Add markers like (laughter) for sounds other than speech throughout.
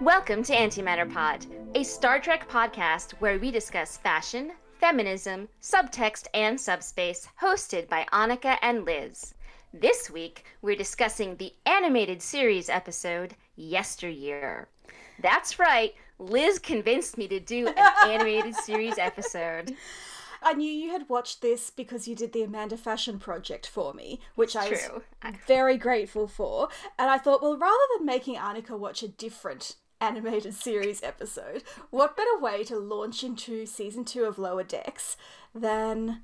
Welcome to Antimatter Pod, a Star Trek podcast where we discuss fashion, feminism, subtext, and subspace, hosted by Annika and Liz. This week, we're discussing the animated series episode Yesteryear. That's right, Liz convinced me to do an (laughs) animated series episode. I knew you had watched this because you did the Amanda Fashion Project for me, which I was True. very grateful for. And I thought, well, rather than making Annika watch a different animated series episode, what better way to launch into season two of Lower Decks than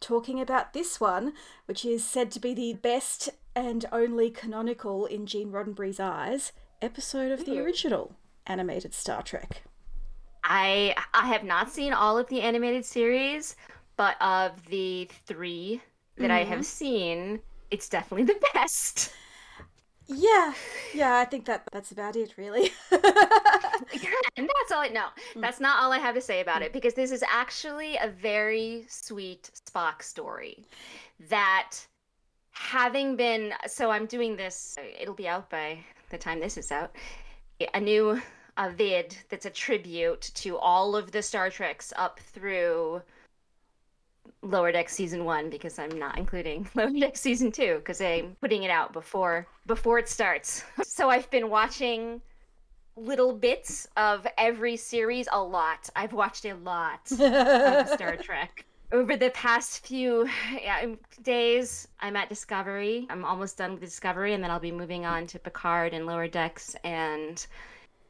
talking about this one, which is said to be the best and only canonical in Gene Roddenberry's eyes episode of the original animated Star Trek. I I have not seen all of the animated series, but of the three that I have mm-hmm. seen, it's definitely the best. Yeah, yeah, I think that that's about it, really. (laughs) and that's all I know. Mm. That's not all I have to say about mm. it because this is actually a very sweet Spock story that having been so I'm doing this it'll be out by the time this is out. A new a vid that's a tribute to all of the Star Treks up through Lower Deck season 1 because I'm not including (laughs) Lower Deck season 2 because I'm putting it out before before it starts. (laughs) So I've been watching little bits of every series a lot. I've watched a lot of (laughs) Star Trek. Over the past few yeah, um, days, I'm at Discovery. I'm almost done with Discovery, and then I'll be moving on to Picard and Lower Decks and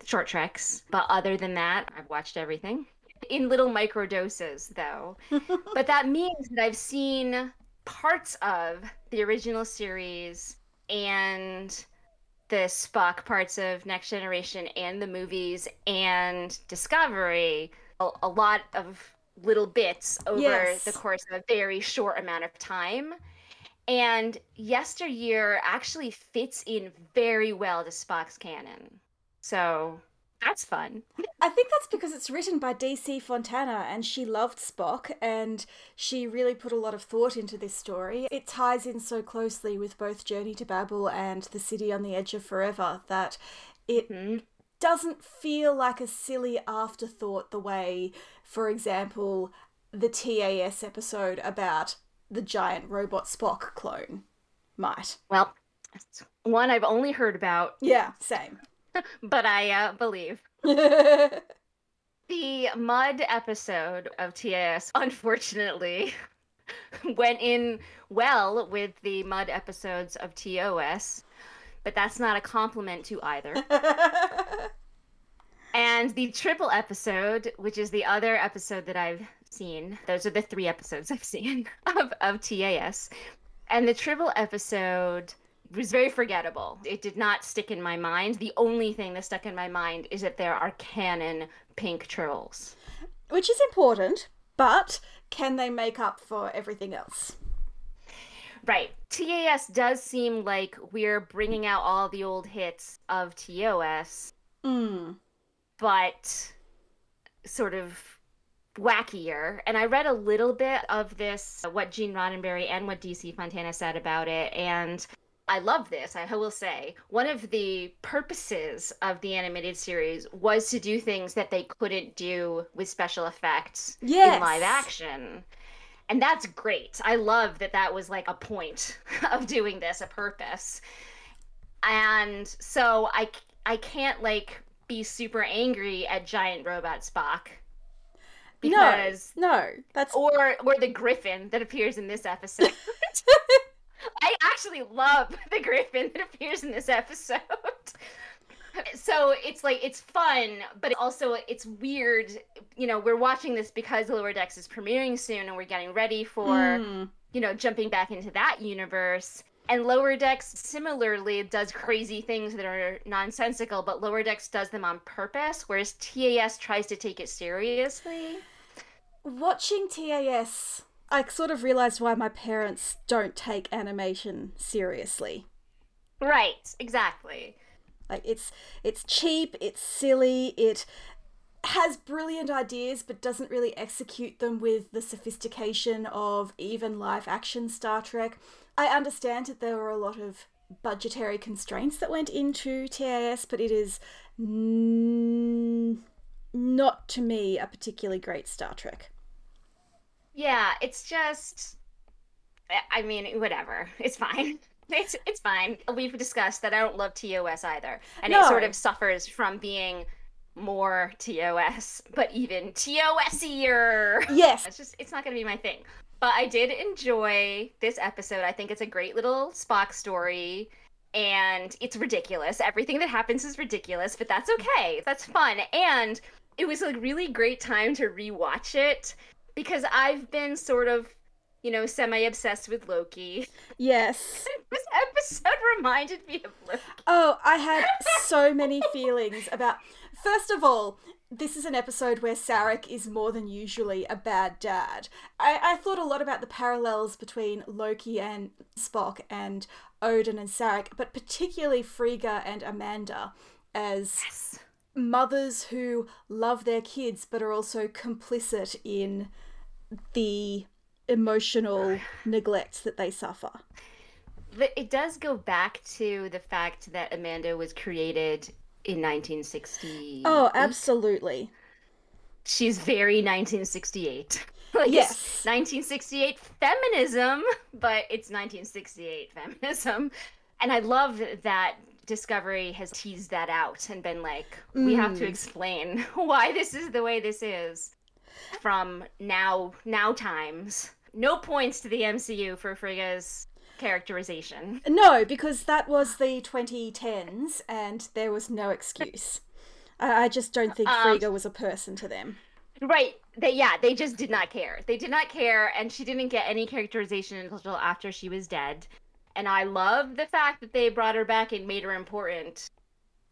short treks. But other than that, I've watched everything in little micro doses, though. (laughs) but that means that I've seen parts of the original series and the Spock parts of Next Generation and the movies and Discovery, a, a lot of little bits over Yes. the course of a very short amount of time. And Yesteryear actually fits in very well to Spock's canon. So that's fun. I think that's because it's written by DC Fontana and she loved Spock and she really put a lot of thought into this story. It ties in so closely with both Journey to Babel and The City on the Edge of Forever that it Mhm. doesn't feel like a silly afterthought the way, for example, the TAS episode about the giant robot Spock clone might. Well, one I've only heard about, Yeah, same. (laughs) but I uh, believe. (laughs) The mud episode of TAS, unfortunately, (laughs) went in well with the mud episodes of TOS, but that's not a compliment to either. and the triple episode, which is the other episode that I've seen, those are the three episodes I've seen of, of TAS. And the triple episode was very forgettable. It did not stick in my mind. The only thing that stuck in my mind is that there are canon pink trolls. Which is important, but can they make up for everything else? Right. TAS does seem like we're bringing out all the old hits of TOS, Mm. but sort of wackier. And I read a little bit of this, what Gene Roddenberry and what DC Fontana said about it, and I love this, I will say. One of the purposes of the animated series was to do things that they couldn't do with special effects Yes. in live action. And that's great. I love that that was like a point (laughs) of doing this, a purpose. And so I I can't like be super angry at giant robot Spock because no, no, that's or or the griffin that appears in this episode. (laughs) (laughs) I actually love (laughs) the griffin that appears in this episode. (laughs) So it's like it's fun, but also it's weird. You know, we're watching this because Lower Decks is premiering soon, and we're getting ready for Mm. you know jumping back into that universe. And Lower Decks similarly does crazy things that are nonsensical, but Lower Decks does them on purpose, whereas TAS tries to take it seriously. watching TAS. I sort of realized why my parents don't take animation seriously. Right, exactly. Like it's it's cheap, it's silly, it has brilliant ideas but doesn't really execute them with the sophistication of even live action Star Trek. I understand that there were a lot of budgetary constraints that went into TAS, but it is n- not to me a particularly great Star Trek. Yeah, it's just I mean, whatever. It's fine. (laughs) It's it's fine. We've discussed that I don't love TOS either. And No. it sort of suffers from being more TOS, but even TOSier. Yes, (laughs) It's just it's not gonna be my thing. But I did enjoy this episode. I think it's a great little Spock story. And it's ridiculous. Everything that happens is ridiculous, but that's okay. That's fun. And it was a really great time to rewatch it because I've been sort of, you know, semi obsessed with Loki. yes. (laughs) This episode reminded me of Loki. Oh, I had so many feelings about. First of all, this is an episode where Sarek is more than usually a bad dad. I, I thought a lot about the parallels between Loki and Spock and Odin and Sarek, but particularly Frigga and Amanda as Yes. Mothers who love their kids but are also complicit in the emotional neglect that they suffer. But it does go back to the fact that Amanda was created in 1960. Oh, absolutely. She's very 1968. (laughs) like Yes. 1968 feminism, but it's 1968 feminism. And I love that Discovery has teased that out and been like, we have to Mm. explain (laughs) why this is the way this is from now now times. No points to the MCU for Frigga's characterization. No, because that was the 2010s and there was no excuse. I, I just don't think Um, Frigga was a person to them. Right. They yeah, they just did not care. They did not care and she didn't get any characterization until after she was dead. And I love the fact that they brought her back and made her important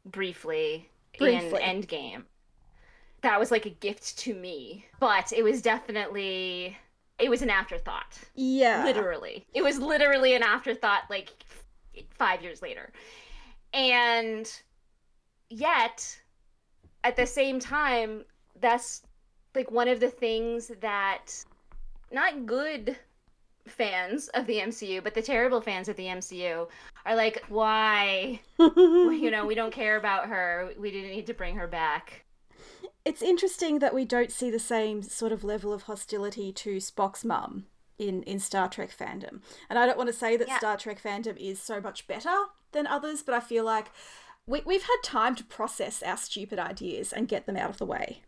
briefly, Briefly. in Endgame. That was like a gift to me. But it was definitely it was an afterthought. Yeah. Literally. It was literally an afterthought like 5 years later. And yet at the same time that's like one of the things that not good fans of the MCU, but the terrible fans of the MCU are like, why? (laughs) you know, we don't care about her. We didn't need to bring her back. It's interesting that we don't see the same sort of level of hostility to Spock's mum in, in Star Trek fandom. And I don't want to say that Yeah. Star Trek fandom is so much better than others, but I feel like we, we've had time to process our stupid ideas and get them out of the way.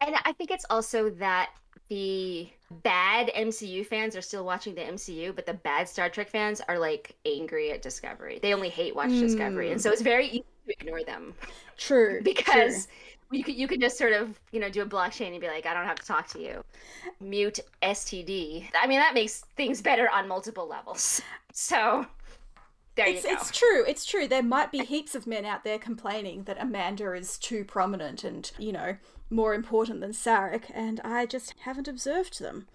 And I think it's also that the bad MCU fans are still watching the MCU, but the bad Star Trek fans are like angry at Discovery. They only hate watch Discovery. And so it's very easy to ignore them. True. (laughs) because true. you could you could just sort of you know do a blockchain and be like, I don't have to talk to you. Mute STD. I mean that makes things better on multiple levels. (laughs) So there It's, you go. it's true. It's true. There might be heaps of men out there complaining that Amanda is too prominent and, you know, more important than Sarek, and I just haven't observed them.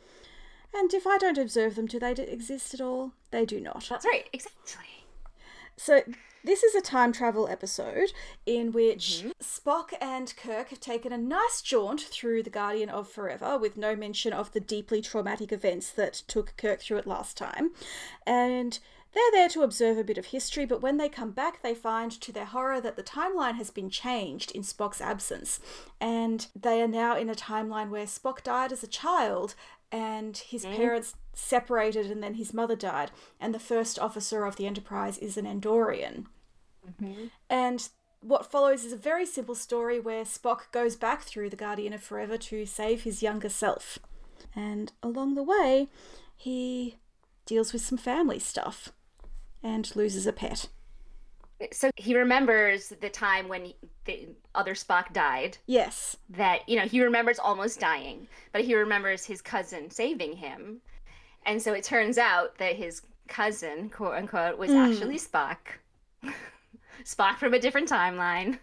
And if I don't observe them, do they exist at all? They do not. That's right. Exactly. So, this is a time travel episode in which mm-hmm. Spock and Kirk have taken a nice jaunt through the Guardian of Forever with no mention of the deeply traumatic events that took Kirk through it last time. And they're there to observe a bit of history, but when they come back, they find to their horror that the timeline has been changed in Spock's absence. And they are now in a timeline where Spock died as a child and his mm. parents separated and then his mother died and the first officer of the enterprise is an andorian. Mm-hmm. And what follows is a very simple story where spock goes back through the guardian of forever to save his younger self. And along the way he deals with some family stuff and loses a pet So he remembers the time when the other Spock died. yes That you know he remembers almost dying, but he remembers his cousin saving him, and so it turns out that his cousin, quote unquote, was hmm. actually Spock. (laughs) Spock from a different timeline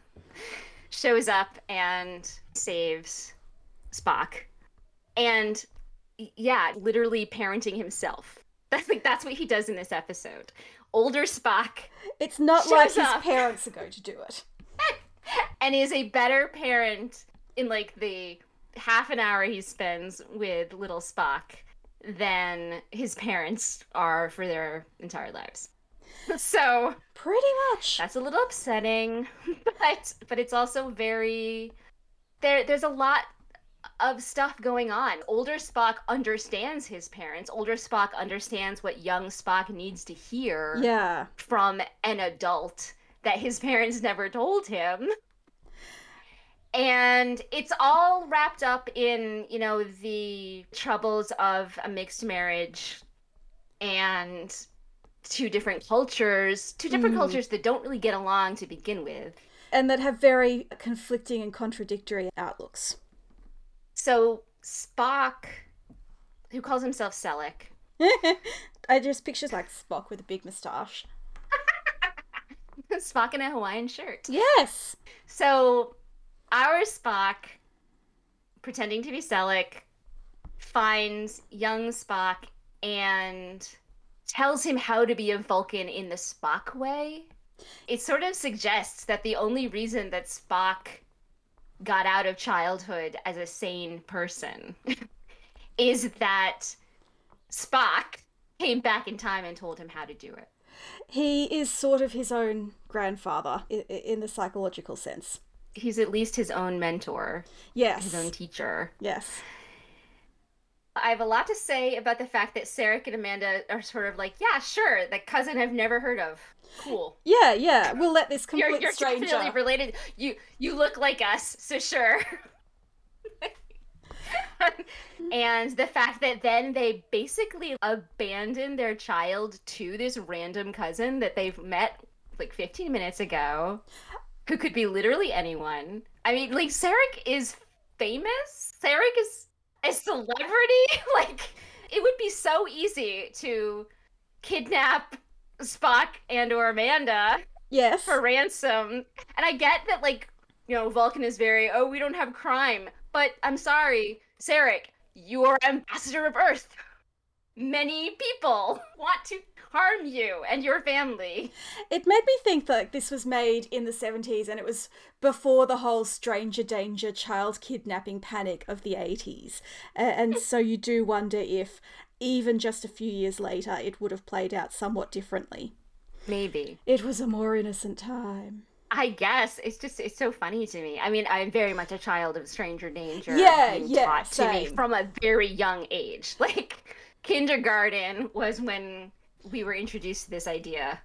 shows up and saves Spock, and yeah, literally parenting himself. That's like that's what he does in this episode. Older Spock it's not like his up. parents are going to do it (laughs) and is a better parent in like the half an hour he spends with little Spock than his parents are for their entire lives. So Pretty much. that's a little upsetting, (laughs) but but it's also very there there's a lot of stuff going on. Older Spock understands his parents. Older Spock understands what young Spock needs to hear Yeah. from an adult that his (laughs) parents never told him. And it's all wrapped up in, you know, the troubles of a mixed marriage and two different cultures, two different Mhm. cultures that don't really get along to begin with. And that have very conflicting and contradictory outlooks. So Spock, who calls himself Selleck, (laughs) I just pictures like Spock with a big moustache. (laughs) Spock in a Hawaiian shirt. Yes. So our Spock, pretending to be Selleck, finds young Spock and tells him how to be a Vulcan in the Spock way. It sort of suggests that the only reason that Spock got out of childhood as a sane person (laughs) is that Spock came back in time and told him how to do it. He is sort of his own grandfather i- i- in the psychological sense. He's at least his own mentor, Yes. his own teacher. Yes. I have a lot to say about the fact that Sarek and Amanda are sort of like, yeah, sure, that cousin I've never heard of. Cool. Yeah, yeah. We'll let this You're, complete you're stranger. definitely related. You you look like us, so sure. (laughs) and the fact that then they basically abandon their child to this random cousin that they've met like 15 minutes ago, who could be literally anyone. I mean, like Sarek is famous. Sarek is a celebrity. (laughs) like it would be so easy to kidnap Spock and or Amanda yes. for ransom. And I get that, like, you know, Vulcan is very, oh, we don't have crime. But I'm sorry, Sarek, you're ambassador of Earth. Many people (laughs) want to harm you and your family. It made me think that this was made in the 70s and it was before the whole stranger danger child kidnapping panic of the 80s. And so you do wonder if, even just a few years later, it would have played out somewhat differently. Maybe. It was a more innocent time. I guess it's just it's so funny to me. I mean, I'm very much a child of stranger danger. Yeah, being yeah, taught to me from a very young age. (laughs) Like kindergarten was when we were introduced to this idea,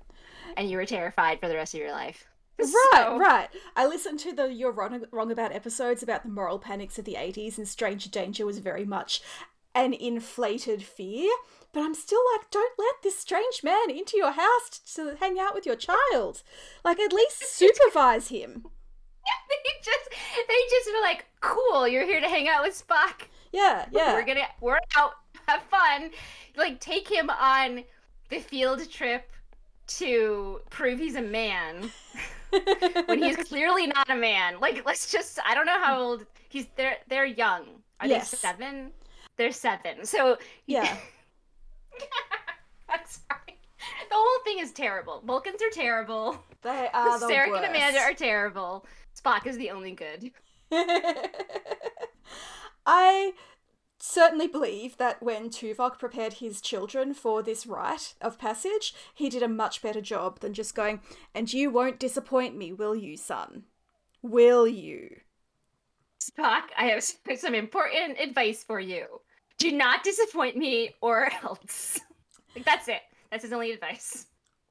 and you were terrified for the rest of your life. Right, So- right. I listened to the You're Wrong, Wrong About episodes about the moral panics of the 80s, and Stranger Danger was very much an inflated fear. But I'm still like, don't let this strange man into your house to hang out with your child. Like, at least (laughs) supervise him. (laughs) they just they just were like, cool, you're here to hang out with Spock. Yeah, yeah. We're gonna we're out, have fun. Like take him on the field trip to prove he's a man (laughs) when he's clearly not a man. Like let's just I don't know how old he's they're they're young. Are Yes. they seven? They're seven. So Yeah. (laughs) I'm sorry. The whole thing is terrible. Vulcans are terrible. They (laughs) are the worst. and Amanda are terrible. Spock is the only good. I certainly believe that when Tuvok prepared his children for this rite of passage, he did a much better job than just going, and you won't disappoint me, will you, son? Will you? Spock, I have (laughs) some important advice for you. Do not disappoint me or (laughs) else. Like, that's it. That's his only advice.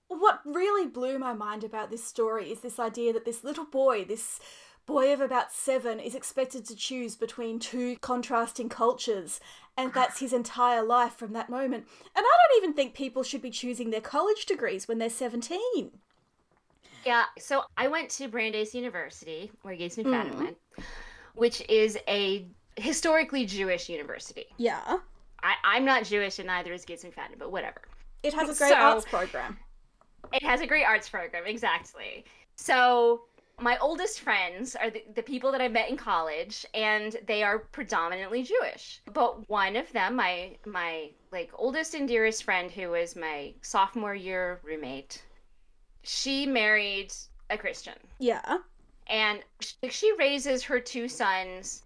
What really blew my mind about this story is this idea that this little boy, this boy of about seven, is expected to choose between two contrasting cultures, and that's his entire life from that moment. And I don't even think people should be choosing their college degrees when they're 17. Yeah, so I went to Brandeis University, where Gates McFadden Mm. went, which is a historically Jewish university. Yeah. I, I'm not Jewish, and neither is Gates McFadden, but whatever. It has a (laughs) great So- arts program. It has a great arts program, exactly. So my oldest friends are the, the people that I met in college, and they are predominantly Jewish. But one of them, my my like oldest and dearest friend, who was my sophomore year roommate, she married a Christian. Yeah. and she raises her two sons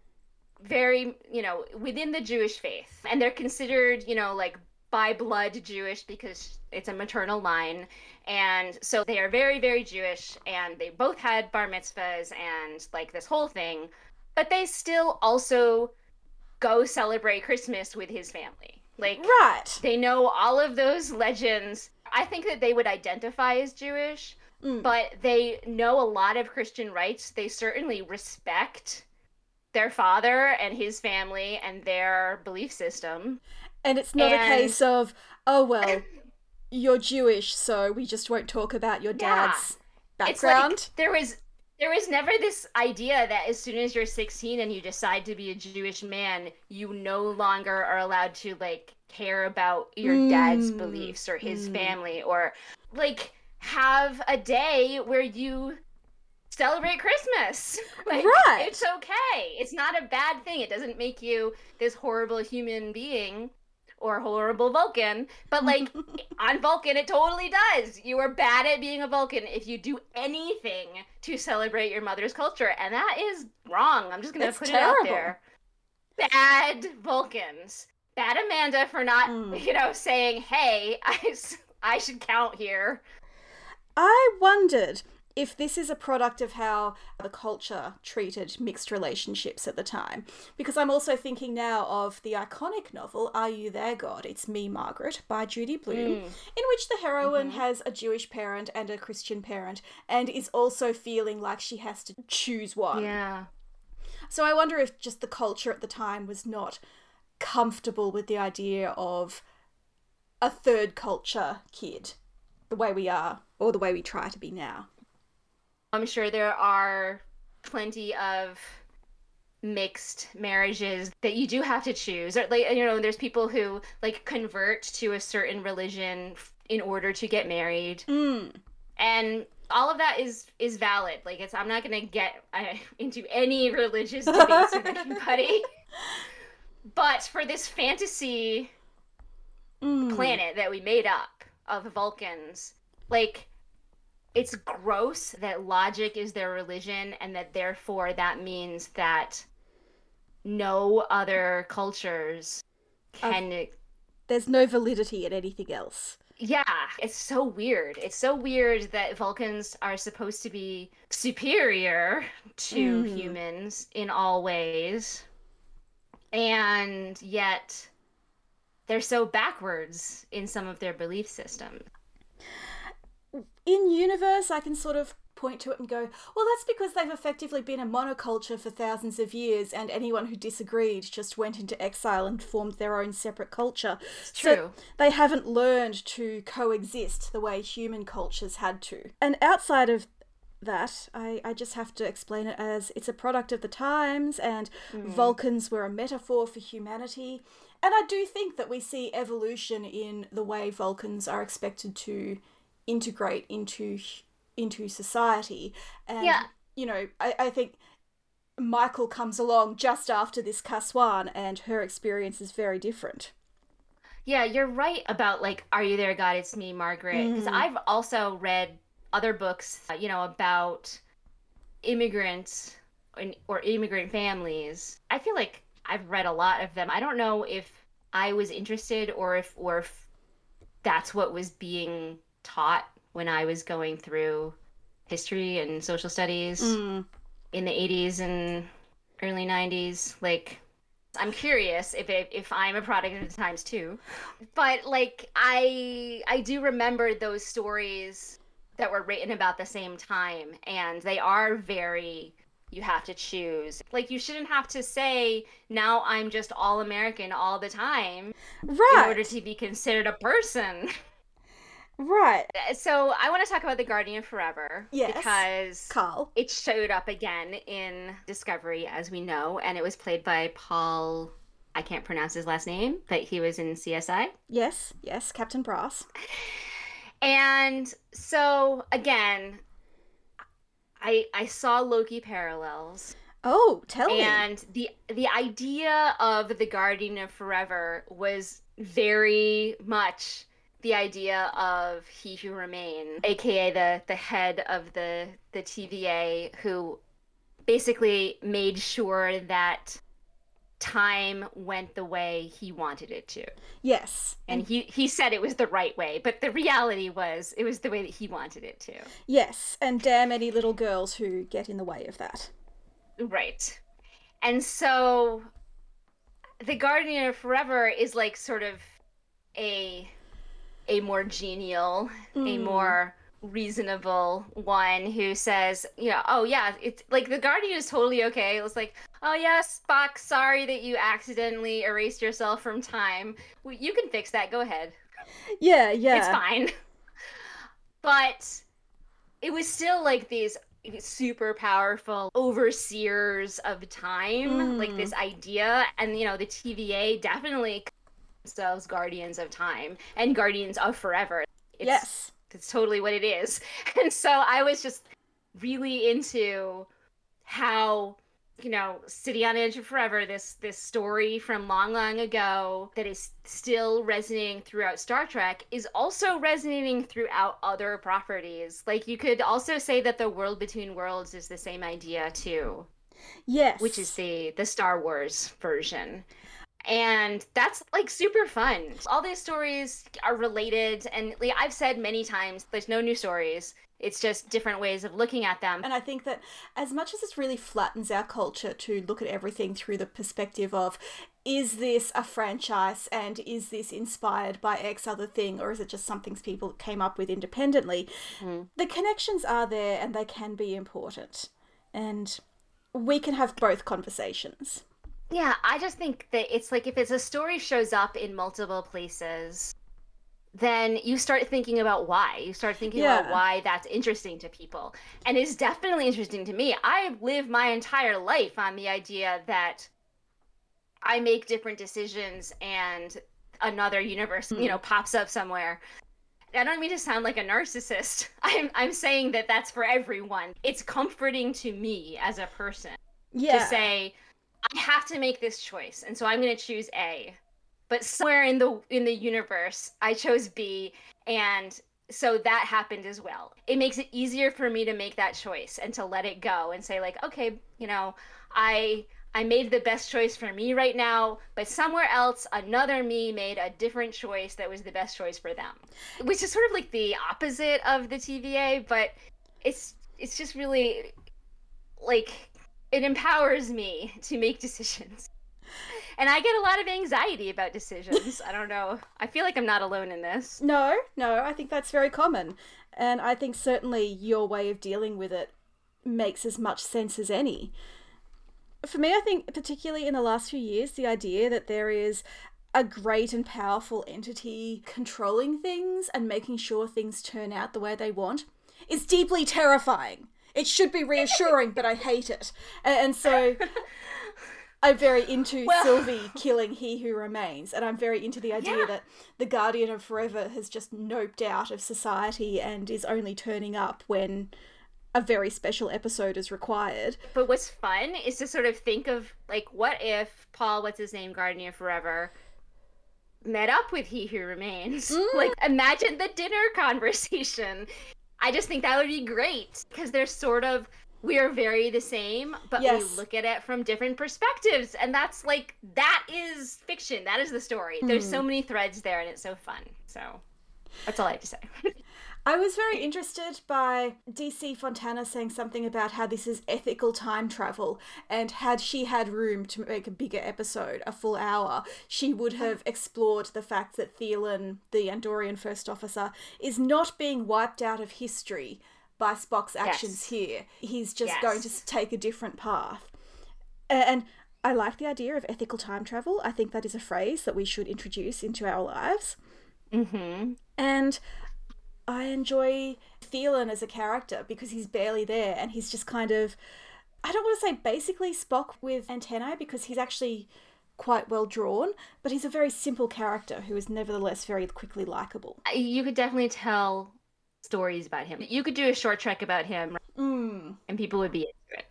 very, you know, within the Jewish faith. And they're considered, you know, like by blood Jewish because it's a maternal line. And so they are very, very Jewish. And they both had bar mitzvahs and like this whole thing. But they still also go celebrate Christmas with his family. Like, right. They know all of those legends. I think that they would identify as Jewish, mm. but they know a lot of Christian rites. They certainly respect their father and his family and their belief system. And it's not and... a case of, oh, well, (laughs) you're Jewish, so we just won't talk about your dad's yeah. background. Like, there was there was never this idea that as soon as you're 16 and you decide to be a Jewish man, you no longer are allowed to like care about your mm. dad's beliefs or his mm. family or like have a day where you celebrate Christmas. (laughs) Like, right. It's okay. It's not a bad thing. It doesn't make you this horrible human being or horrible Vulcan. But like (laughs) on Vulcan, it totally does. You are bad at being a Vulcan if you do anything to celebrate your mother's culture, and that is wrong. I'm just gonna put terrible. it out there. Bad Vulcans. Bad Amanda for not, mm. you know, saying, "Hey, I, I should count here." I wondered if this is a product of how the culture treated mixed relationships at the time. Because I'm also thinking now of the iconic novel Are You There, God? It's Me, Margaret by Judy Blume, mm. in which the heroine mm-hmm. has a Jewish parent and a Christian parent and is also feeling like she has to choose one. Yeah. So I wonder if just the culture at the time was not comfortable with the idea of a third culture kid the way we are or the way we try to be now. I'm sure there are plenty of mixed marriages that you do have to choose or like you know there's people who like convert to a certain religion in order to get married mm. and all of that is is valid like it's i'm not gonna get uh, (laughs) into any religious debates with anybody (laughs) but for this fantasy mm. planet that we made up of vulcans like it's gross that logic is their religion and that therefore that means that no other cultures can uh, there's no validity in anything else. Yeah it's so weird. It's so weird that vulcans are supposed to be superior to mm. humans in all ways. And yet they're so backwards in some of their belief systems in universe, I can sort of point to it and go, well, that's because they've effectively been a monoculture for thousands of years, and anyone who disagreed just went into exile and formed their own separate culture. It's true. So they haven't learned to coexist the way human cultures had to. And outside of that, I, I just have to explain it as it's a product of the times, and mm. Vulcans were a metaphor for humanity. And I do think that we see evolution in the way Vulcans are expected to integrate into into society. And yeah. you know, I, I think Michael comes along just after this kahs-wan and her experience is very different. Yeah, you're right about like Are You There God It's Me Margaret because mm. I've also read other books, uh, you know, about immigrants or immigrant families. I feel like I've read a lot of them. I don't know if I was interested or if or if that's what was being taught when I was going through history and social studies mm. in the 80s and early 90s. Like, I'm curious if it, if I'm a product of the times too, but like I I do remember those stories that were written about the same time, and they are very you have to choose. Like you shouldn't have to say now I'm just all American all the time right. in order to be considered a person. (laughs) Right. Uh, so I want to talk about the Guardian Forever. Yes. Because Carl. it showed up again in Discovery, as we know, and it was played by Paul. I can't pronounce his last name, but he was in CSI. Yes, yes, Captain Brass. (sighs) And so again, I I saw Loki parallels. Oh, tell and me. And the the idea of the Guardian of Forever was very much the idea of he who remain aka the the head of the the TVA who basically made sure that time went the way he wanted it to. Yes. And he he said it was the right way, but the reality was it was the way that he wanted it to. Yes, and damn any little girls who get in the way of that. Right. And so the Guardian of Forever is like sort of a a more genial, mm. a more reasonable one who says, you know, oh yeah, it's like the Guardian is totally okay. It was like, oh yes, Spock, sorry that you accidentally erased yourself from time. You can fix that. Go ahead. Yeah, yeah. It's fine. (laughs) but it was still like these super powerful overseers of time, mm. like this idea. And, you know, the TVA definitely themselves guardians of time and guardians of forever. It's, yes. It's totally what it is. (laughs) And so I was just really into how you know city on edge of forever this this story from long long ago that is still resonating throughout star trek is also resonating throughout other properties like you could also say that the world between worlds is the same idea too yes which is the the star wars version and that's like super fun all these stories are related and like, i've said many times there's no new stories it's just different ways of looking at them. And I think that as much as this really flattens our culture to look at everything through the perspective of is this a franchise and is this inspired by X other thing or is it just something people came up with independently? Mm. The connections are there and they can be important. And we can have both conversations. Yeah, I just think that it's like if it's a story shows up in multiple places, then you start thinking about why. You start thinking yeah. about why that's interesting to people. And it's definitely interesting to me. I've lived my entire life on the idea that I make different decisions and another universe, mm. you know, pops up somewhere. I don't mean to sound like a narcissist. (laughs) I'm I'm saying that that's for everyone. It's comforting to me as a person yeah. to say I have to make this choice, and so I'm going to choose A. But somewhere in the in the universe i chose b and so that happened as well. It makes it easier for me to make that choice and to let it go and say like okay you know i i made the best choice for me right now but somewhere else another me made a different choice that was the best choice for them. Which is sort of like the opposite of the tva but it's it's just really like it empowers me to make decisions (laughs) and I get a lot of anxiety about decisions. I don't know. I feel like I'm not alone in this. No, no, I think that's very common. And I think certainly your way of dealing with it makes as much sense as any. For me, I think, particularly in the last few years, the idea that there is a great and powerful entity controlling things and making sure things turn out the way they want is deeply terrifying. It should be reassuring, but I hate it. And so (laughs) I'm very into well, (laughs) Sylvie killing He Who Remains, and I'm very into the idea yeah. that the Guardian of Forever has just noped out of society and is only turning up when a very special episode is required. But what's fun is to sort of think of like, what if Paul, what's his name, Guardian of Forever, met up with He Who Remains? Mm. (laughs) Like, imagine the dinner conversation. I just think that would be great because they're sort of we are very the same, but yes. we look at it from different perspectives. And that's like, that is fiction. That is the story. Mm. There's so hmm. many threads there and it's so fun. So that's all I have to say. (laughs) I was very interested by DC Fontana saying something about how this is ethical time travel, and had she had room to make a bigger episode, a full hour, she would have explored the fact that Thelin, the Andorian first officer, is not being wiped out of history by Spock's actions yes. here. He's just yes. going to take a different path. And I like the idea of ethical time travel. I think that is a phrase that we should introduce into our lives. Mm-hmm. And I enjoy Thelin as a character because he's barely there and he's just kind of, I don't want to say basically Spock with antennae because he's actually quite well drawn, but he's a very simple character who is nevertheless very quickly likable. You could definitely tell stories about him. You could do a short trek about him, mm. and people would be into it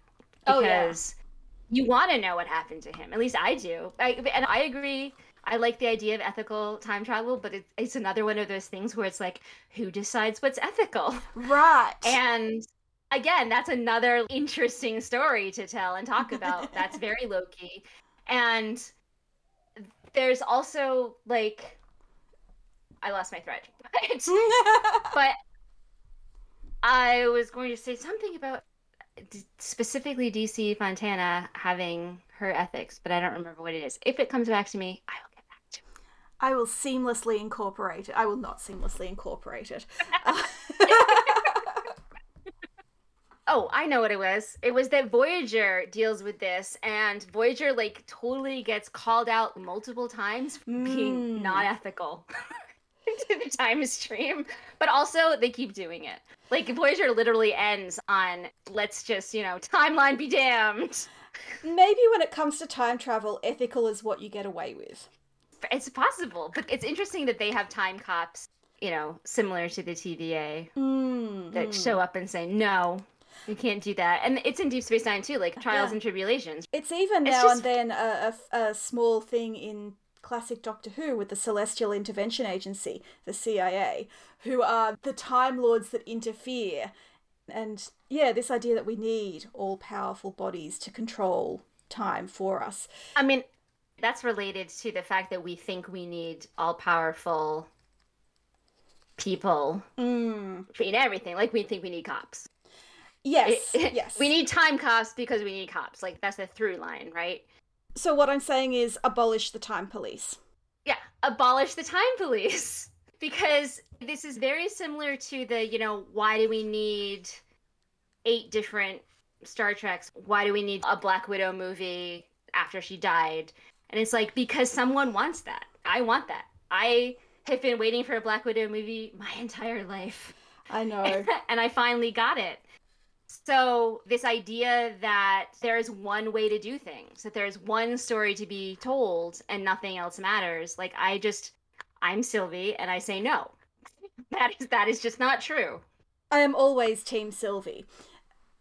because oh, yeah. you want to know what happened to him. At least I do. I, and I agree. I like the idea of ethical time travel, but it, it's another one of those things where it's like, who decides what's ethical? Right. And again, that's another interesting story to tell and talk about. (laughs) that's very Loki. And there's also like I lost my thread. (laughs) But, but (laughs) I was going to say something about specifically DC Fontana having her ethics, but I don't remember what it is. If it comes back to me, I will get back to it. I will seamlessly incorporate it. I will not seamlessly incorporate it. (laughs) oh, I know what it was. It was that Voyager deals with this, and Voyager like totally gets called out multiple times for being Mm. not ethical (laughs) to the time stream. But also they keep doing it. Like Voyager literally ends on let's just, you know, timeline be damned. Maybe when it comes to time travel, ethical is what you get away with. It's possible, but it's interesting that they have time cops, you know, similar to the TVA Mm, that mm. show up and say no. You can't do that, and it's in Deep Space Nine too, like trials Yeah. and tribulations. It's even It's now just- and then a, a, a small thing in classic Doctor Who with the Celestial Intervention Agency, the CIA, who are the Time Lords that interfere. And yeah, this idea that we need all powerful bodies to control time for us. I mean, that's related to the fact that we think we need all powerful people Mm. in everything. Like we think we need cops. Yes, It- (laughs) yes. We need time cops because we need cops. Like that's the through line, right? So what I'm saying is abolish the time police. Yeah, abolish the time police (laughs) because this is very similar to the, you know, why do we need eight different Star Treks? Why do we need a Black Widow movie after she died? And it's like because someone wants that. I want that. I have been waiting for a Black Widow movie my entire life. I know. (laughs) and I finally got it. So, this idea that there's one way to do things, that there's one story to be told and nothing else matters. Like I just I'm Sylvie and I say no. (laughs) That is that is just not true. I am always Team Sylvie.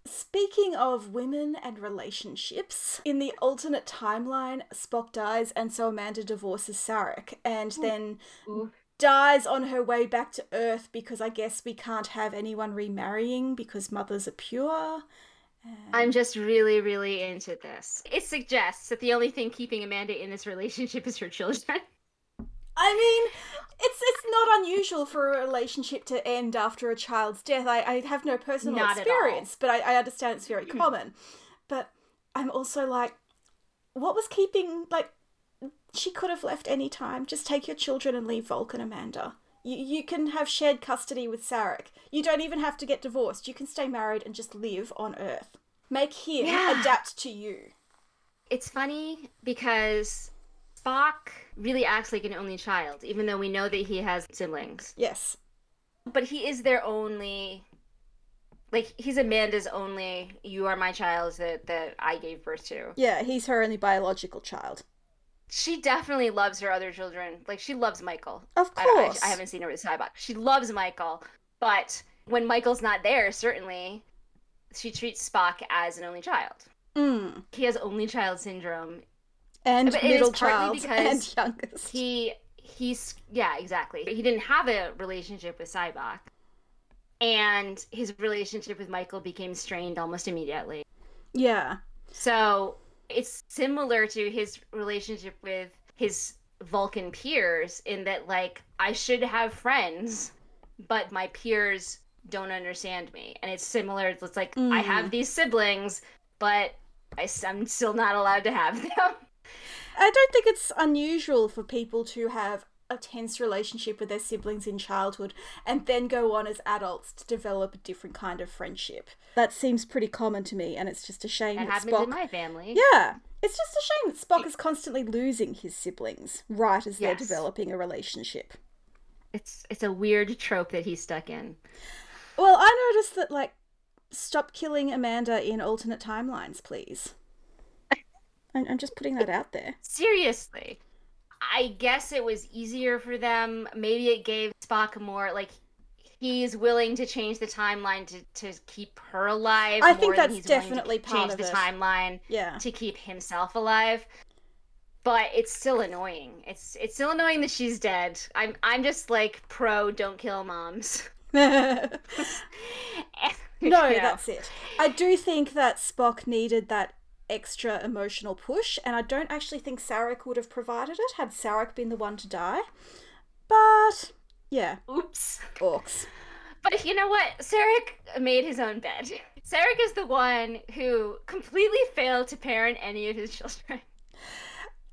Speaking of women and relationships, in the alternate timeline, Spock dies and so Amanda divorces Sarek and then Ooh. dies on her way back to Earth because I guess we can't have anyone remarrying because mothers are pure. I'm just really, really into this. It suggests that the only thing keeping Amanda in this relationship is her children. (laughs) I mean, it's it's not unusual for a relationship to end after a child's death. I, I have no personal Not experience, but I, I understand it's very mm. common. But I'm also like, what was keeping like she could have left any time. Just take your children and leave Vulcan, Amanda. You you can have shared custody with Sarek. You don't even have to get divorced. You can stay married and just live on Earth. Make him Yeah. adapt to you. It's funny because Spock really acts like an only child, even though we know that he has siblings. Yes. But he is their only like he's Amanda's only you are my child that that I gave birth to. Yeah, he's her only biological child. She definitely loves her other children. Like she loves Michael. Of I- course. I, I haven't seen her with Sybok. She loves Michael, but when Michael's not there, certainly she treats Spock as an only child. Mm. He has only child syndrome. And But middle partly child and because (laughs) youngest. He he's yeah, exactly. He didn't have a relationship with Sybok. And his relationship with Michael became strained almost immediately. Yeah. So it's similar to his relationship with his Vulcan peers in that, like, I should have friends, but my peers don't understand me. And it's similar. It's like, I Mm. have these siblings, but I, am still not allowed to have them. (laughs) I don't think it's unusual for people to have a tense relationship with their siblings in childhood and then go on as adults to develop a different kind of friendship. That seems pretty common to me, and it's just a shame That that happens Spock. in my family. Yeah, it's just a shame that Spock is constantly losing his siblings right as they're developing a relationship. It's it's a weird trope that he's stuck in. Well, I noticed that, like, stop killing Amanda in alternate timelines, please. I'm, I'm just putting that out there. Seriously. I guess it was easier for them. Maybe it gave Spock more like he's willing to change the timeline to, to keep her alive. I think that's he's definitely part change of the it. timeline Yeah. to keep himself alive. But it's still annoying. It's it's still annoying that she's dead. I'm I'm just like pro don't kill moms. (laughs) (laughs) (laughs) No, Yeah. that's it. I do think that Spock needed that extra emotional push, and I don't actually think Sarek would have provided it had Sarek been the one to die. But yeah, Oops. orcs. But you know what? Sarek made his own bed. Sarek is the one who completely failed to parent any of his children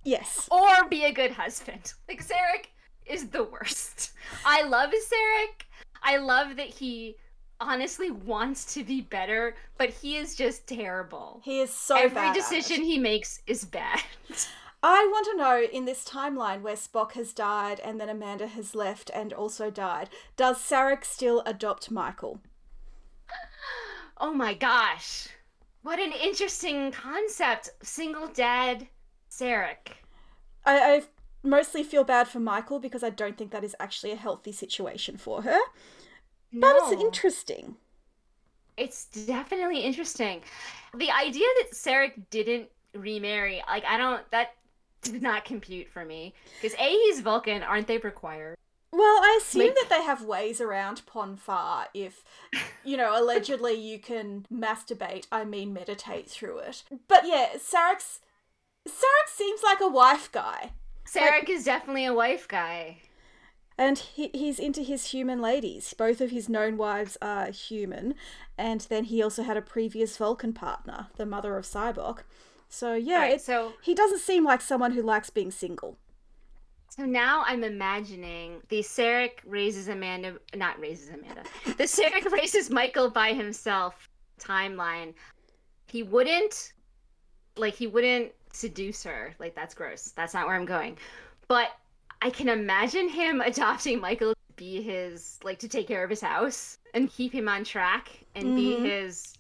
Yes. or be a good husband. Like Sarek is the worst. I love Sarek. I love that he honestly wants to be better, but he is just terrible. He is so Every bad it. decision he makes is bad. (laughs) I want to know in this timeline where Spock has died and then Amanda has left and also died, does Sarek still adopt Michael? oh my gosh. What an interesting concept. Single dad Sarek. I, I mostly feel bad for Michael because I don't think that is actually a healthy situation for her. But it's interesting. It's definitely interesting. The idea that Sarek didn't remarry, like I don't that did not compute for me. Because A he's Vulcan, aren't they required? Well, I assume Like- that they have ways around pon farr if, you know, allegedly you can masturbate, I mean meditate through it. But yeah, Sarek's Sarek seems like a wife guy. Sarek is definitely a wife guy. And he, he's into his human ladies. Both of his known wives are human. And then he also had a previous Vulcan partner, the mother of Sybok. So yeah, Alright, it, so he doesn't seem like someone who likes being single. so now I'm imagining the Sarek raises Amanda not raises Amanda. The Sarek (laughs) raises Michael by himself timeline. He wouldn't like he wouldn't seduce her. Like that's gross. That's not where I'm going. But I can imagine him adopting Michael to be his like to take care of his house and keep him on track and Mhm. be his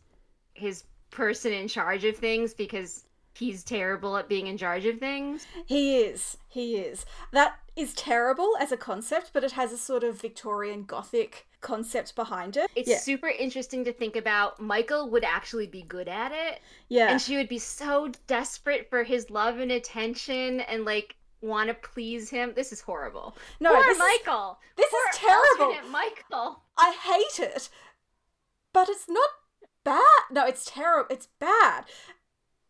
his person in charge of things because he's terrible at being in charge of things. He is. He is. That is terrible as a concept, but it has a sort of Victorian Gothic concept behind it. It's yeah. super interesting to think about. Michael would actually be good at it, Yeah. and she would be so desperate for his love and attention and like want to please him. This is horrible. no, Poor this is, Michael. this Poor is terrible. Michael. I hate it. But it's not bad. No, it's terrible. It's bad.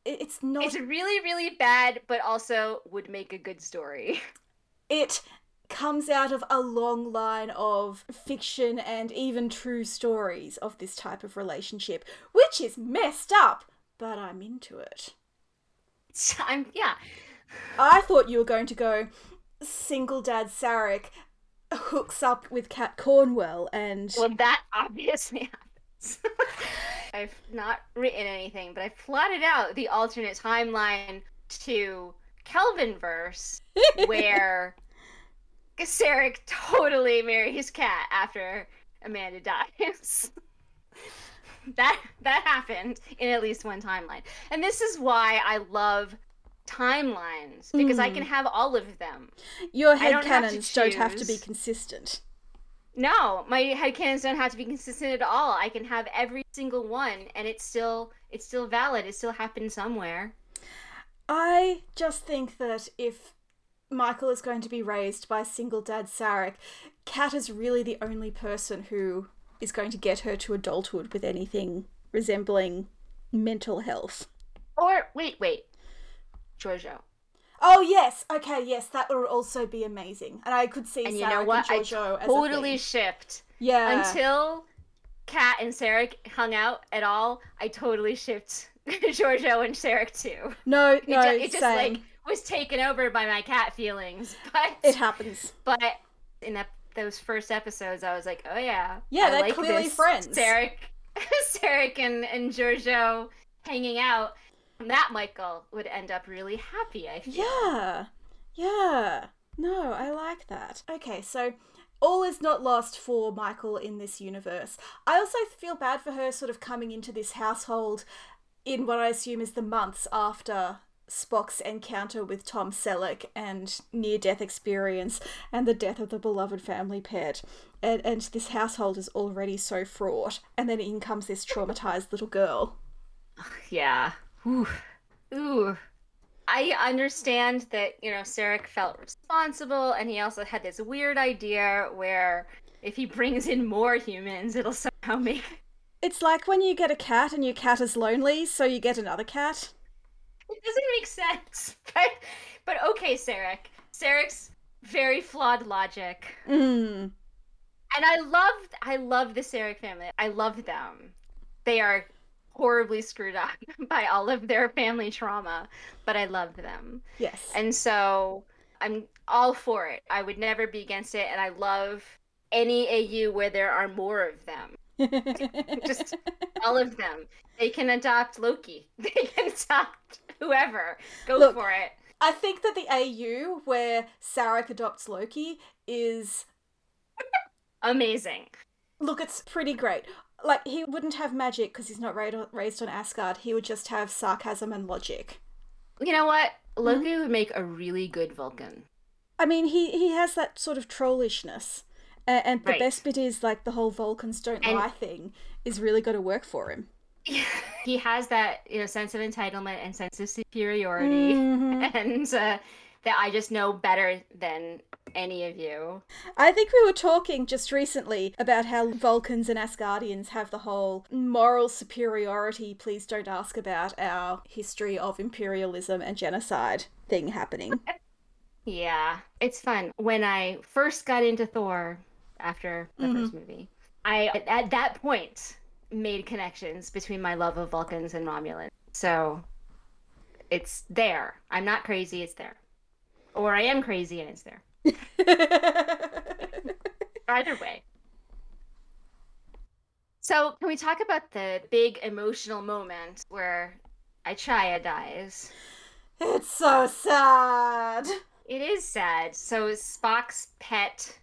It's not. It's really, really bad, but also would make a good story. it comes out of a long line of fiction and even true stories of this type of relationship, which is messed up, but I'm into it. (laughs) I'm yeah. I thought you were going to go single dad Sarek hooks up with Kat Cornwell and Well, that obviously happens. (laughs) I've not written anything, but I've plotted out the alternate timeline to Kelvin verse (laughs) where Sarek totally marries Cat after Amanda dies. (laughs) that that happened in at least one timeline. And this is why I love timelines because I Hmm. can have all of them. your I don't have to don't have to be consistent. No, my headcanons don't have to be consistent at all. I can have every single one and it's still it's still valid. It still happened somewhere. I just think that if Michael is going to be raised by single dad Sarek, Kat is really the only person who is going to get her to adulthood with anything resembling mental health. Or wait, wait. Georgiou. Oh yes, okay, yes, that would also be amazing, and I could see And Sarek you know what? I and as a totally shipped. yeah. Until Kat and Sarek hung out at all, I totally shipped (laughs) Georgiou and Sarek too. no, It, no, ju- it just same. like was taken over by my cat feelings. (laughs) But It happens. but in that those first episodes, I was like, oh yeah, Yeah, I they're like clearly this friends. Sarek, (laughs) Sarek and and Georgiou hanging out. That Michael would end up really happy. I feel. Yeah, yeah. No, I like that. Okay, so all is not lost for Michael in this universe. I also feel bad for her sort of coming into this household in what I assume is the months after Spock's encounter with Tom Selleck and near death experience and the death of the beloved family pet. And, and this household is already so fraught. And then in comes this traumatized little girl. (laughs) Yeah. Ooh. Ooh. I understand that, you know, Sarek felt responsible and he also had this weird idea where if he brings in more humans, it'll somehow make It's like when you get a cat and your cat is lonely, so you get another cat. It doesn't make sense. (laughs) But but okay, Sarek. Sarek's very flawed logic. Mm. And I love I love the Sarek family. I love them. They are horribly screwed up (laughs) by all of their family trauma, but I love them. Yes. And so I'm all for it. I would never be against it and I love any AU where there are more of them. (laughs) Just all of them. They can adopt Loki. (laughs) They can adopt whoever. Go Look, for it. I think that the AU where Sarek adopts Loki is Amazing. look, it's pretty great. Like he wouldn't have magic because he's not ra- raised on Asgard. He would just have sarcasm and logic. You know what? Loki would make a really good Vulcan. I mean, he he has that sort of trollishness, and, and the Right. best bit is like the whole Vulcans don't And- lie thing is really got to work for him. (laughs) he has that you know sense of entitlement and sense of superiority Mhm. (laughs) and uh, that i just know better than any of you. I think we were talking just recently about how Vulcans and Asgardians have the whole moral superiority, please don't ask about our history of imperialism and genocide thing happening. (laughs) yeah it's fun. When i first got into thor after the Mhm. first movie i at that point made connections between my love of vulcans and romulans so it's there. I'm not crazy it's there. Or i am crazy and it's there either way So, can we talk about the big emotional moment where I-Chaya dies? it's so sad. It is sad. So, Spock's pet,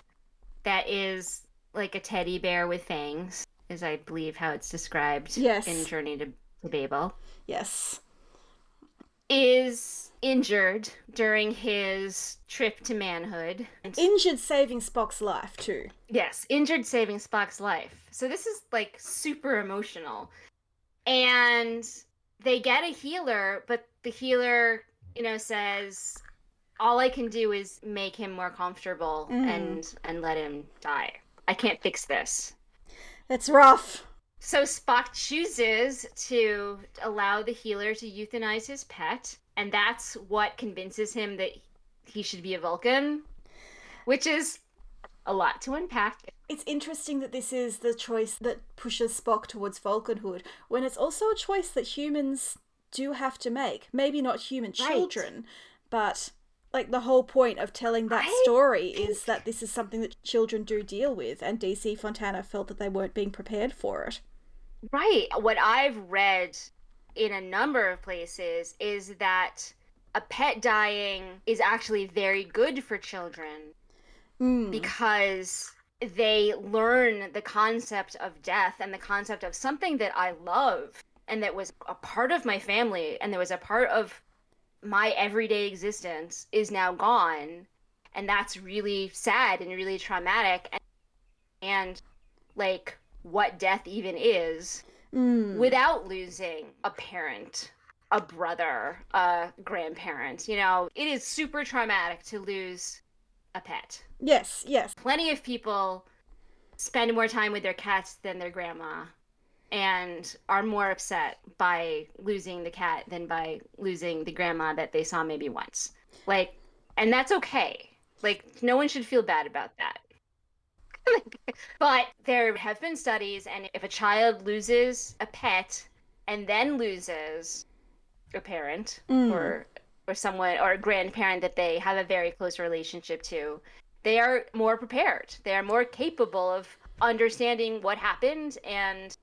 that is like a teddy bear with fangs, is I believe how it's described Yes. in Journey to, to Babel, Yes. Is injured during his trip to manhood. Injured saving Spock's life, too. Yes, injured saving Spock's life. So this is like super emotional. And they get a healer, but the healer, you know, says all I can do is make him more comfortable Mhm. and and let him die. I can't fix this. It's rough. So Spock chooses to allow the healer to euthanize his pet, and that's what convinces him that he should be a Vulcan, which is a lot to unpack. It's interesting that this is the choice that pushes Spock towards Vulcanhood, when it's also a choice that humans do have to make. Maybe not human Right. children, but like the whole point of telling that I story is that this is something that children do deal with, and DC Fontana felt that they weren't being prepared for it. Right. What I've read in a number of places is that a pet dying is actually very good for children Mm. because they learn the concept of death and the concept of something that I love and that was a part of my family and that was a part of my everyday existence is now gone and that's really sad and really traumatic and, and like what death even is Mm. without losing a parent, a brother, a grandparent. You know, it is super traumatic to lose a pet. Yes, yes. Plenty of people spend more time with their cats than their grandma and are more upset by losing the cat than by losing the grandma that they saw maybe once. Like, and that's okay. Like, no one should feel bad about that. (laughs) but there have been studies, and if a child loses a pet and then loses a parent Mm. or or someone or a grandparent that they have a very close relationship to, they are more prepared. They are more capable of understanding what happened and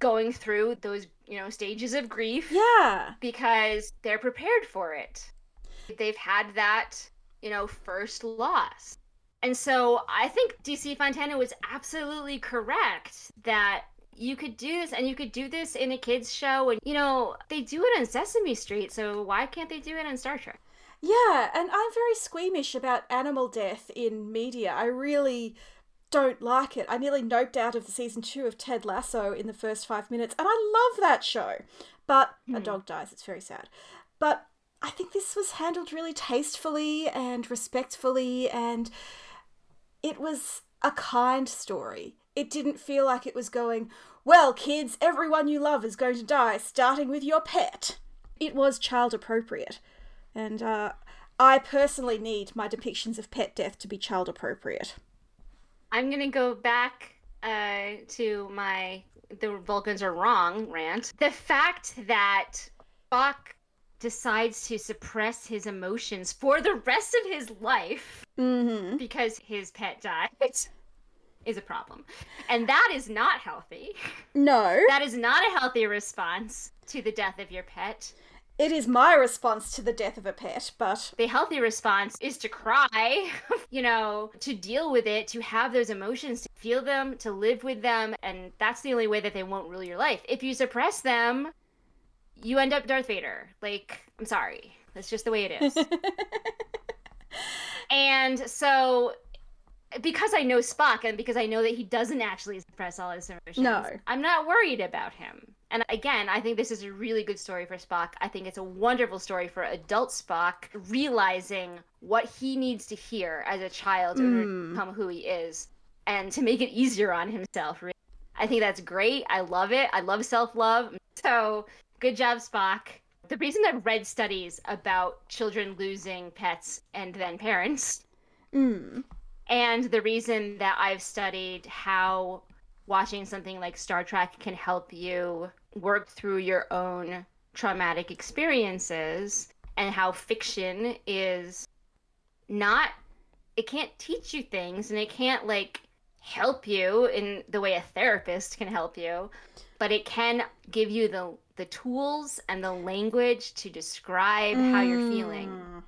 going through those, you know, stages of grief Yeah. because they're prepared for it. They've had that, you know, first loss. And so I think DC Fontana was absolutely correct that you could do this and you could do this in a kids show and you know, they do it on Sesame Street, so why can't they do it on Star Trek? Yeah, and I'm very squeamish about animal death in media. I really don't like it. I nearly noped out of the season two of Ted Lasso in the first five minutes, and I love that show. But a Hmm. dog dies, it's very sad. But I think this was handled really tastefully and respectfully, and it was a kind story. it didn't feel like it was going, well, kids, everyone you love is going to die, starting with your pet. It was child appropriate. And uh, I personally need my depictions of pet death to be child appropriate. I'm going to go back uh, to my the Vulcans are wrong rant. The fact that Spock decides to suppress his emotions for the rest of his life Mm-hmm. because his pet died is a problem. And that is not healthy. No, That is not a healthy response to the death of your pet. it is my response to the death of a pet, but The healthy response is to cry, (laughs) you know, to deal with it, to have those emotions, to feel them, to live with them. And that's the only way that they won't rule your life. If you suppress them, you end up Darth Vader. Like, I'm sorry. That's just the way it is. (laughs) and so because I know Spock and because I know that he doesn't actually suppress all his emotions, No. I'm not worried about him. And again, I think this is a really good story for Spock. I think it's a wonderful story for adult Spock realizing what he needs to hear as a child order to Mm. become who he is and to make it easier on himself. really. I think that's great. I love it. I love self love. So good job, Spock. The reason I've read studies about children losing pets and then parents mm, and the reason that I've studied how watching something like Star Trek can help you work through your own traumatic experiences and how fiction is not it can't teach you things and it can't like help you in the way a therapist can help you but it can give you the the tools and the language to describe how you're feeling mm.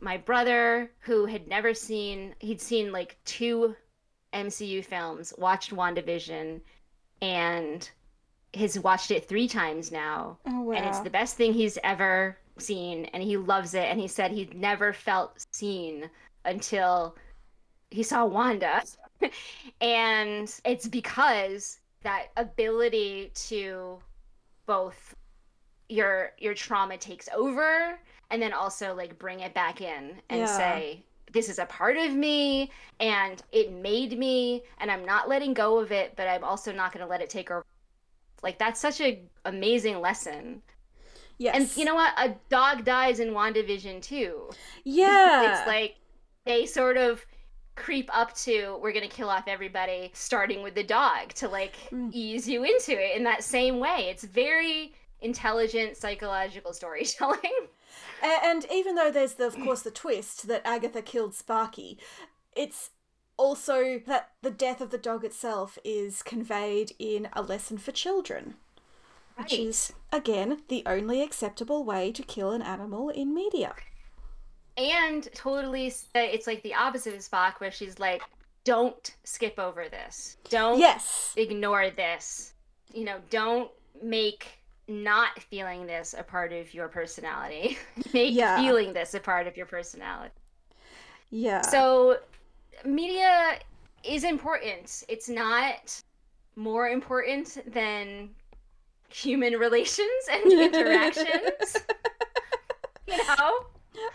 my brother who had never seen he'd seen like two MCU films, watched WandaVision and has watched it 3 times now Oh wow. and it's the best thing he's ever seen and he loves it and he said he'd never felt seen until he saw Wanda. (laughs) and it's because that ability to both your your trauma takes over and then also like bring it back in and Yeah. say this is a part of me and it made me and I'm not letting go of it but I'm also not going to let it take over like that's such a amazing lesson yes. and you know what a dog dies in WandaVision too yeah. it's like they sort of creep up to we're gonna kill off everybody starting with the dog to like Mm. ease you into it in that same way it's very intelligent psychological storytelling (laughs) A- And even though there's, the, of course, the twist that Agatha killed Sparky, it's also that the death of the dog itself is conveyed in a lesson for children, which is, again, the only acceptable way to kill an animal in media. And totally it's like the opposite of spock where she's like don't skip over this don't Yes. ignore this you know don't make not feeling this a part of your personality (laughs) make Yeah. feeling this a part of your personality Yeah. So, media is important. It's not more important than human (laughs) relations and (laughs) interactions. you know?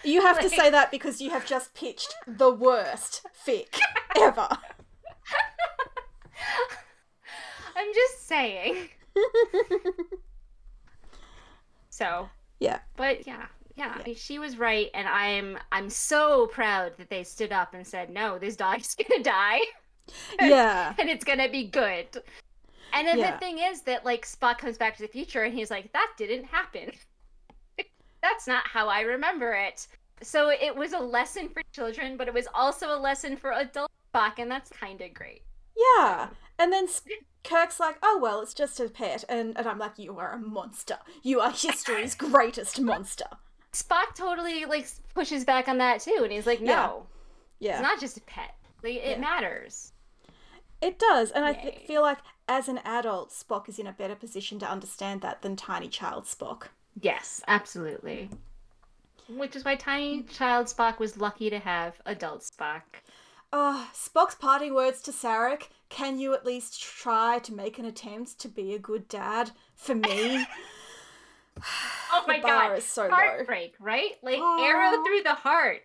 You have to say that because you have just pitched the worst fic ever. (laughs) I'm just saying. so, Yeah. but yeah. Yeah, she was right, and I'm I'm so proud that they stood up and said, "No, this dog's (laughs) gonna die." Yeah. (laughs) and it's gonna be good. And then Yeah. the thing is that like Spock comes back to the future and he's like, that didn't happen. That's not how I remember it. So it was a lesson for children, but it was also a lesson for adult Spock, and that's kind of great. Yeah. And then Kirk's like, oh, well, it's just a pet. And, and I'm like, you are a monster. You are history's (laughs) greatest monster. Spock totally like pushes back on that too, and he's like, no, Yeah. it's not just a pet. Like, it Yeah. matters. It does, and I th- feel like as an adult, Spock is in a better position to understand that than tiny child Spock. Yes, absolutely. Which is why Tiny Child Spock was lucky to have adult Spock. Oh, Spock's parting words to Sarek. Can you at least try to make an attempt to be a good dad for me? (laughs) Oh The my bar god. is so low. Heartbreak, right? Like Aw. arrow through the heart.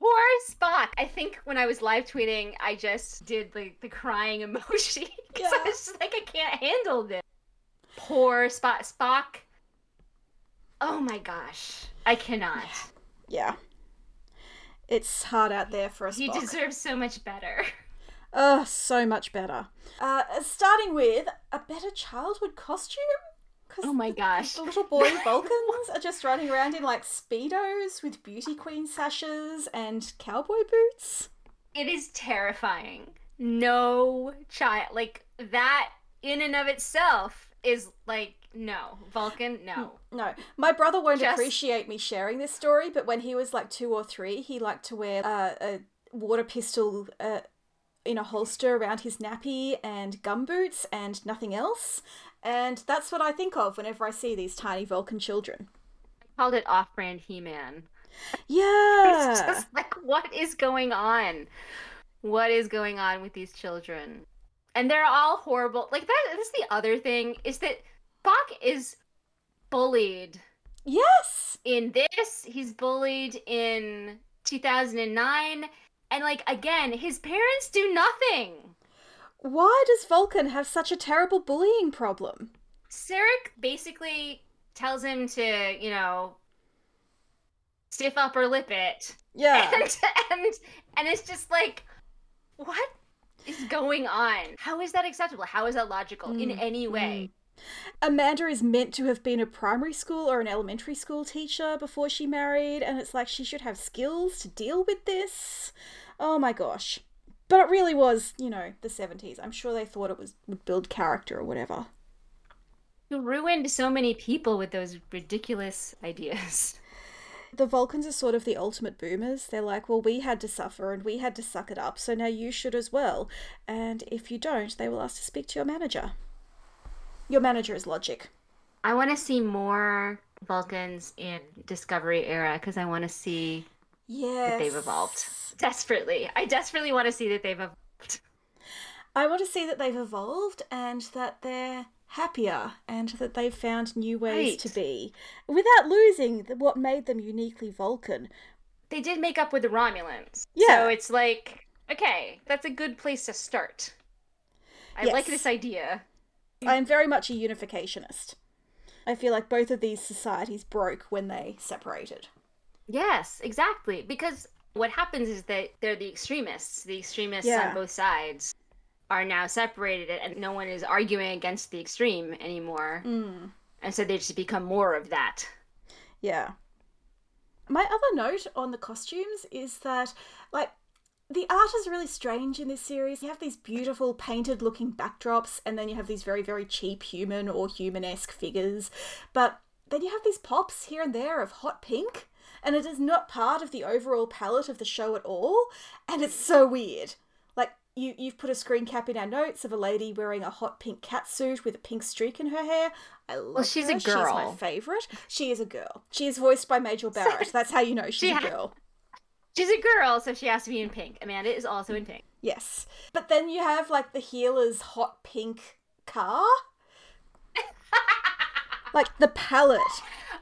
Poor Spock. I think when I was live tweeting, I just did like the crying (laughs) emoji because I was just like, I can't handle this. Poor Spock. Spock. Oh my gosh, I cannot. Yeah. It's hard out there for us. He Spock. deserves so much better. Oh, so much better. Uh, starting with a better childhood costume. Oh my the- gosh. The little boy (laughs) Vulcans are just running around in like speedos with beauty queen sashes and cowboy boots. It is terrifying. No child like that in and of itself is like no Vulcan. No. No, my brother won't Just- appreciate me sharing this story, but when he was like two or three, he liked to wear uh, a water pistol uh, in a holster around his nappy and gumboots and nothing else. And that's what I think of whenever I see these tiny Vulcan children. Called it off-brand He-Man. Yeah. (laughs) It's just like, what is going on? What is going on with these children? And they're all horrible. Like that. That's the other thing is that Spock is bullied yes. in this. He's bullied in 2009, and like again, his parents do nothing. Why does Vulcan have such a terrible bullying problem? Sarek basically tells him to, you know, stiff upper lip it. Yeah. (laughs) and and and it's just like what is going on how is that acceptable how is that logical in Mm, any way Amanda is meant to have been a primary school or an elementary school teacher before she married, and it's like she should have skills to deal with this. Oh my gosh. But it really was, you know, the 70s. I'm sure they thought it was would build character or whatever. you ruined so many people with those ridiculous ideas The Vulcans are sort of the ultimate boomers. They're like, well, we had to suffer and we had to suck it up, so now you should as well. And if you don't, they will ask to speak to your manager. Your manager is logic. i want to see more vulcans in discovery era because i want to see Yes. that they've evolved desperately i desperately want to see that they've evolved I want to see that they've evolved and that they're happier and that they've found new ways Right. to be without losing what made them uniquely Vulcan. they did make up with the romulans Yeah. so it's like okay that's a good place to start i like this idea I am very much a unificationist. I feel like both of these societies broke when they separated. Yes, exactly. Because what happens is that they're the extremists. The extremists Yeah. on both sides are now separated, and no one is arguing against the extreme anymore. Mm. And so they just become more of that. Yeah. My other note on the costumes is that, like, the art is really strange in this series. You have these beautiful painted looking backdrops, and then you have these very, very cheap human or human esque figures. But then you have these pops here and there of hot pink, and it is not part of the overall palette of the show at all. And it's so weird. Like, you, you've put a screen cap in our notes of a lady wearing a hot pink catsuit with a pink streak in her hair. I love well, she's a girl. She's my favorite. She is a girl. She is voiced by Majel Barrett. That's how you know (laughs) she's She a girl. She's a girl, so she has to be in pink. Amanda is also in pink. Yes. But then you have like the healer's hot pink car. (laughs) like the palette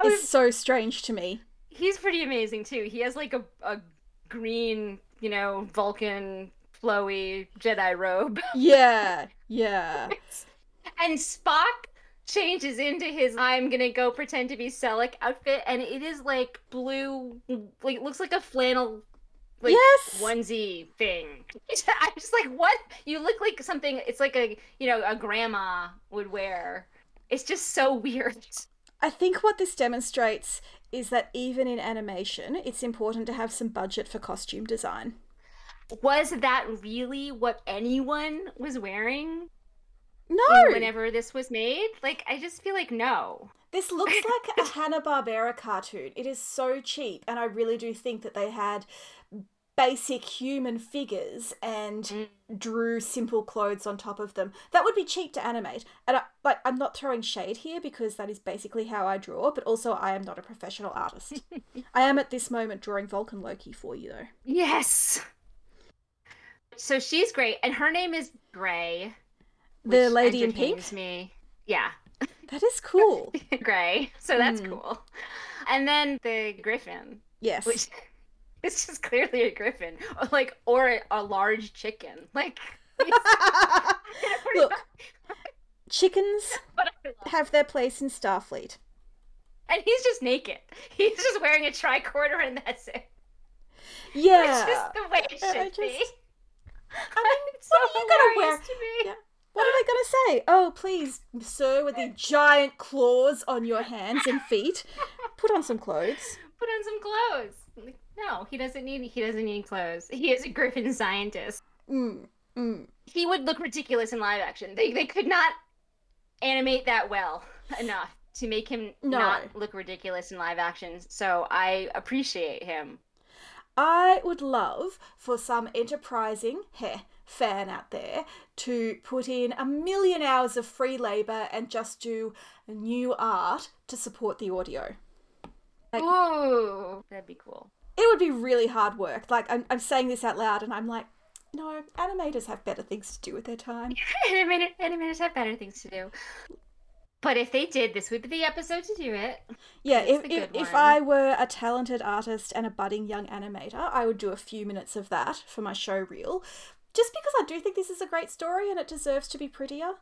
Oh, is so strange to me. He's pretty amazing too. He has like a, a green, you know, Vulcan flowy Jedi robe. (laughs) Yeah, yeah. And Spock changes into his I'm gonna go pretend to be Selek outfit, and it is like blue, like looks like a flannel, like Yes! onesie thing. (laughs) I'm just like, what? You look like something. It's like a you know a grandma would wear. It's just so weird. I think what this demonstrates is that even in animation, it's important to have some budget for costume design. Was that really what anyone was wearing No! whenever this was made? Like, I just feel like no. (laughs) This looks like a Hanna-Barbera cartoon. It is so cheap, and I really do think that they had basic human figures and Mm. drew simple clothes on top of them. That would be cheap to animate. And I, like I'm not throwing shade here because that is basically how I draw, but also I am not a professional artist. (laughs) I am at this moment drawing Vulcan Loki for you though. Yes. So she's great, and her name is Gray. The lady in pink? Me. Yeah, (laughs) That is cool. (laughs) Gray. So that's Hmm. cool. And then the Griffin, Yes. which (laughs) It's just clearly a griffin, or like or a, a large chicken. Like Look, chickens but I love- have their place in Starfleet. and he's just naked. He's just wearing a tricorder, and that's it. Yeah. It's just the way it I should be. I mean, It's so what are you gonna wear? Hilarious to me. Yeah. What are they going to say? Oh, please, sir, with the giant claws on your hands and feet, put on some clothes. Put on some clothes. No, he doesn't need. He doesn't need clothes. He is a griffin scientist. Mm, mm. He would look ridiculous in live action. They they could not animate that well enough to make him No. not look ridiculous in live action. So I appreciate him. I would love for some enterprising heh, fan out there to put in a million hours of free labor and just do new art to support the audio. Like- Ooh, that'd be cool. It would be really hard work. Like, I'm, I'm saying this out loud and I'm like, no, animators have better things to do with their time. (laughs) Animators have better things to do. But if they did, this would be the episode to do it. Yeah, if, if, if. I were a talented artist and a budding young animator, I would do a few minutes of that for my show reel. Just because I do think this is a great story and it deserves to be prettier.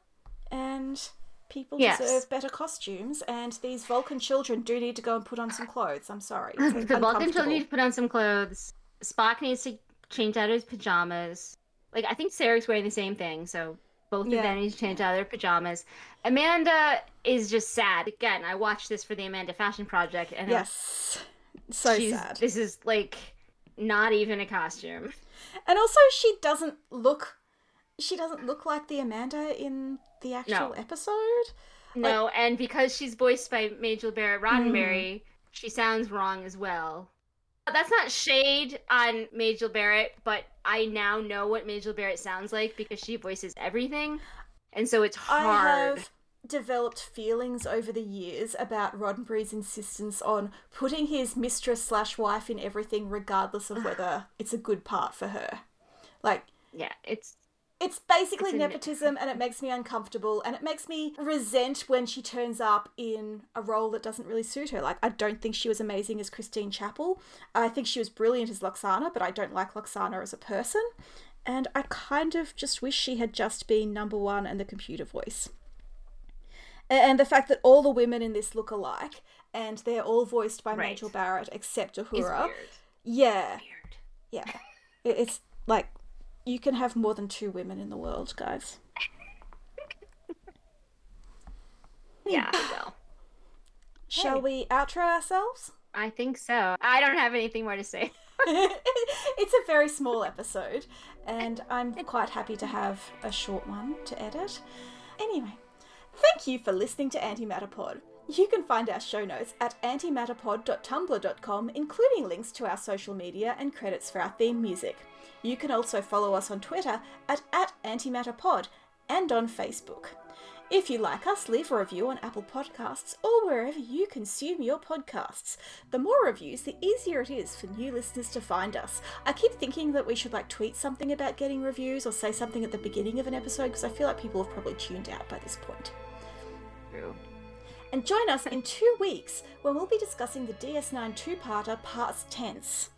And people Yes. deserve better costumes. And these Vulcan children do need to go and put on some clothes. I'm sorry. (laughs) The Vulcan children need to put on some clothes. Spock needs to change out his pajamas. Like I think Sarek's wearing the same thing, so both Yeah. of them need to change out their pajamas. Amanda is just sad. Again, I watched this for the Amanda Fashion Project, and Yes. So sad. This is like not even a costume. (laughs) And also, she doesn't look. She doesn't look like the Amanda in the actual No. episode. No, and because she's voiced by Majel Barrett. Roddenberry, hmm. she sounds wrong as well. That's not shade on Majel Barrett, but I now know what Majel Barrett sounds like because she voices everything. And so it's I hard. have developed feelings over the years about Roddenberry's insistence on putting his mistress slash wife in everything, regardless of whether it's a good part for her. Like, Yeah, it's it's basically It's nepotism and it makes me uncomfortable and it makes me resent when she turns up in a role that doesn't really suit her. Like, I don't think she was amazing as Christine Chapel. I think she was brilliant as Lwaxana, but I don't like Lwaxana as a person. And I kind of just wish she had just been number one and the computer voice. And the fact that all the women in this look alike and they're all voiced by Right. Majel Barrett except Uhura. weird. Yeah, Weird. yeah. It's like you can have more than two women in the world, guys. (laughs) Yeah, well, (laughs) Shall we outro ourselves? I think so. I don't have anything more to say. (laughs) it's a very small episode, and I'm quite happy to have a short one to edit. Anyway, thank you for listening to Antimatterpod. You can find our show notes at antimatterpod.tumblr.com, including links to our social media and credits for our theme music. You can also follow us on Twitter at, at antimatterpod and on Facebook. If you like us, leave a review on Apple Podcasts or wherever you consume your podcasts. The more reviews, the easier it is for new listeners to find us. I keep thinking that we should like tweet something about getting reviews or say something at the beginning of an episode because I feel like people have probably tuned out by this point. True. And join us in two weeks when we'll be discussing the DS9 two-parter Past Tense.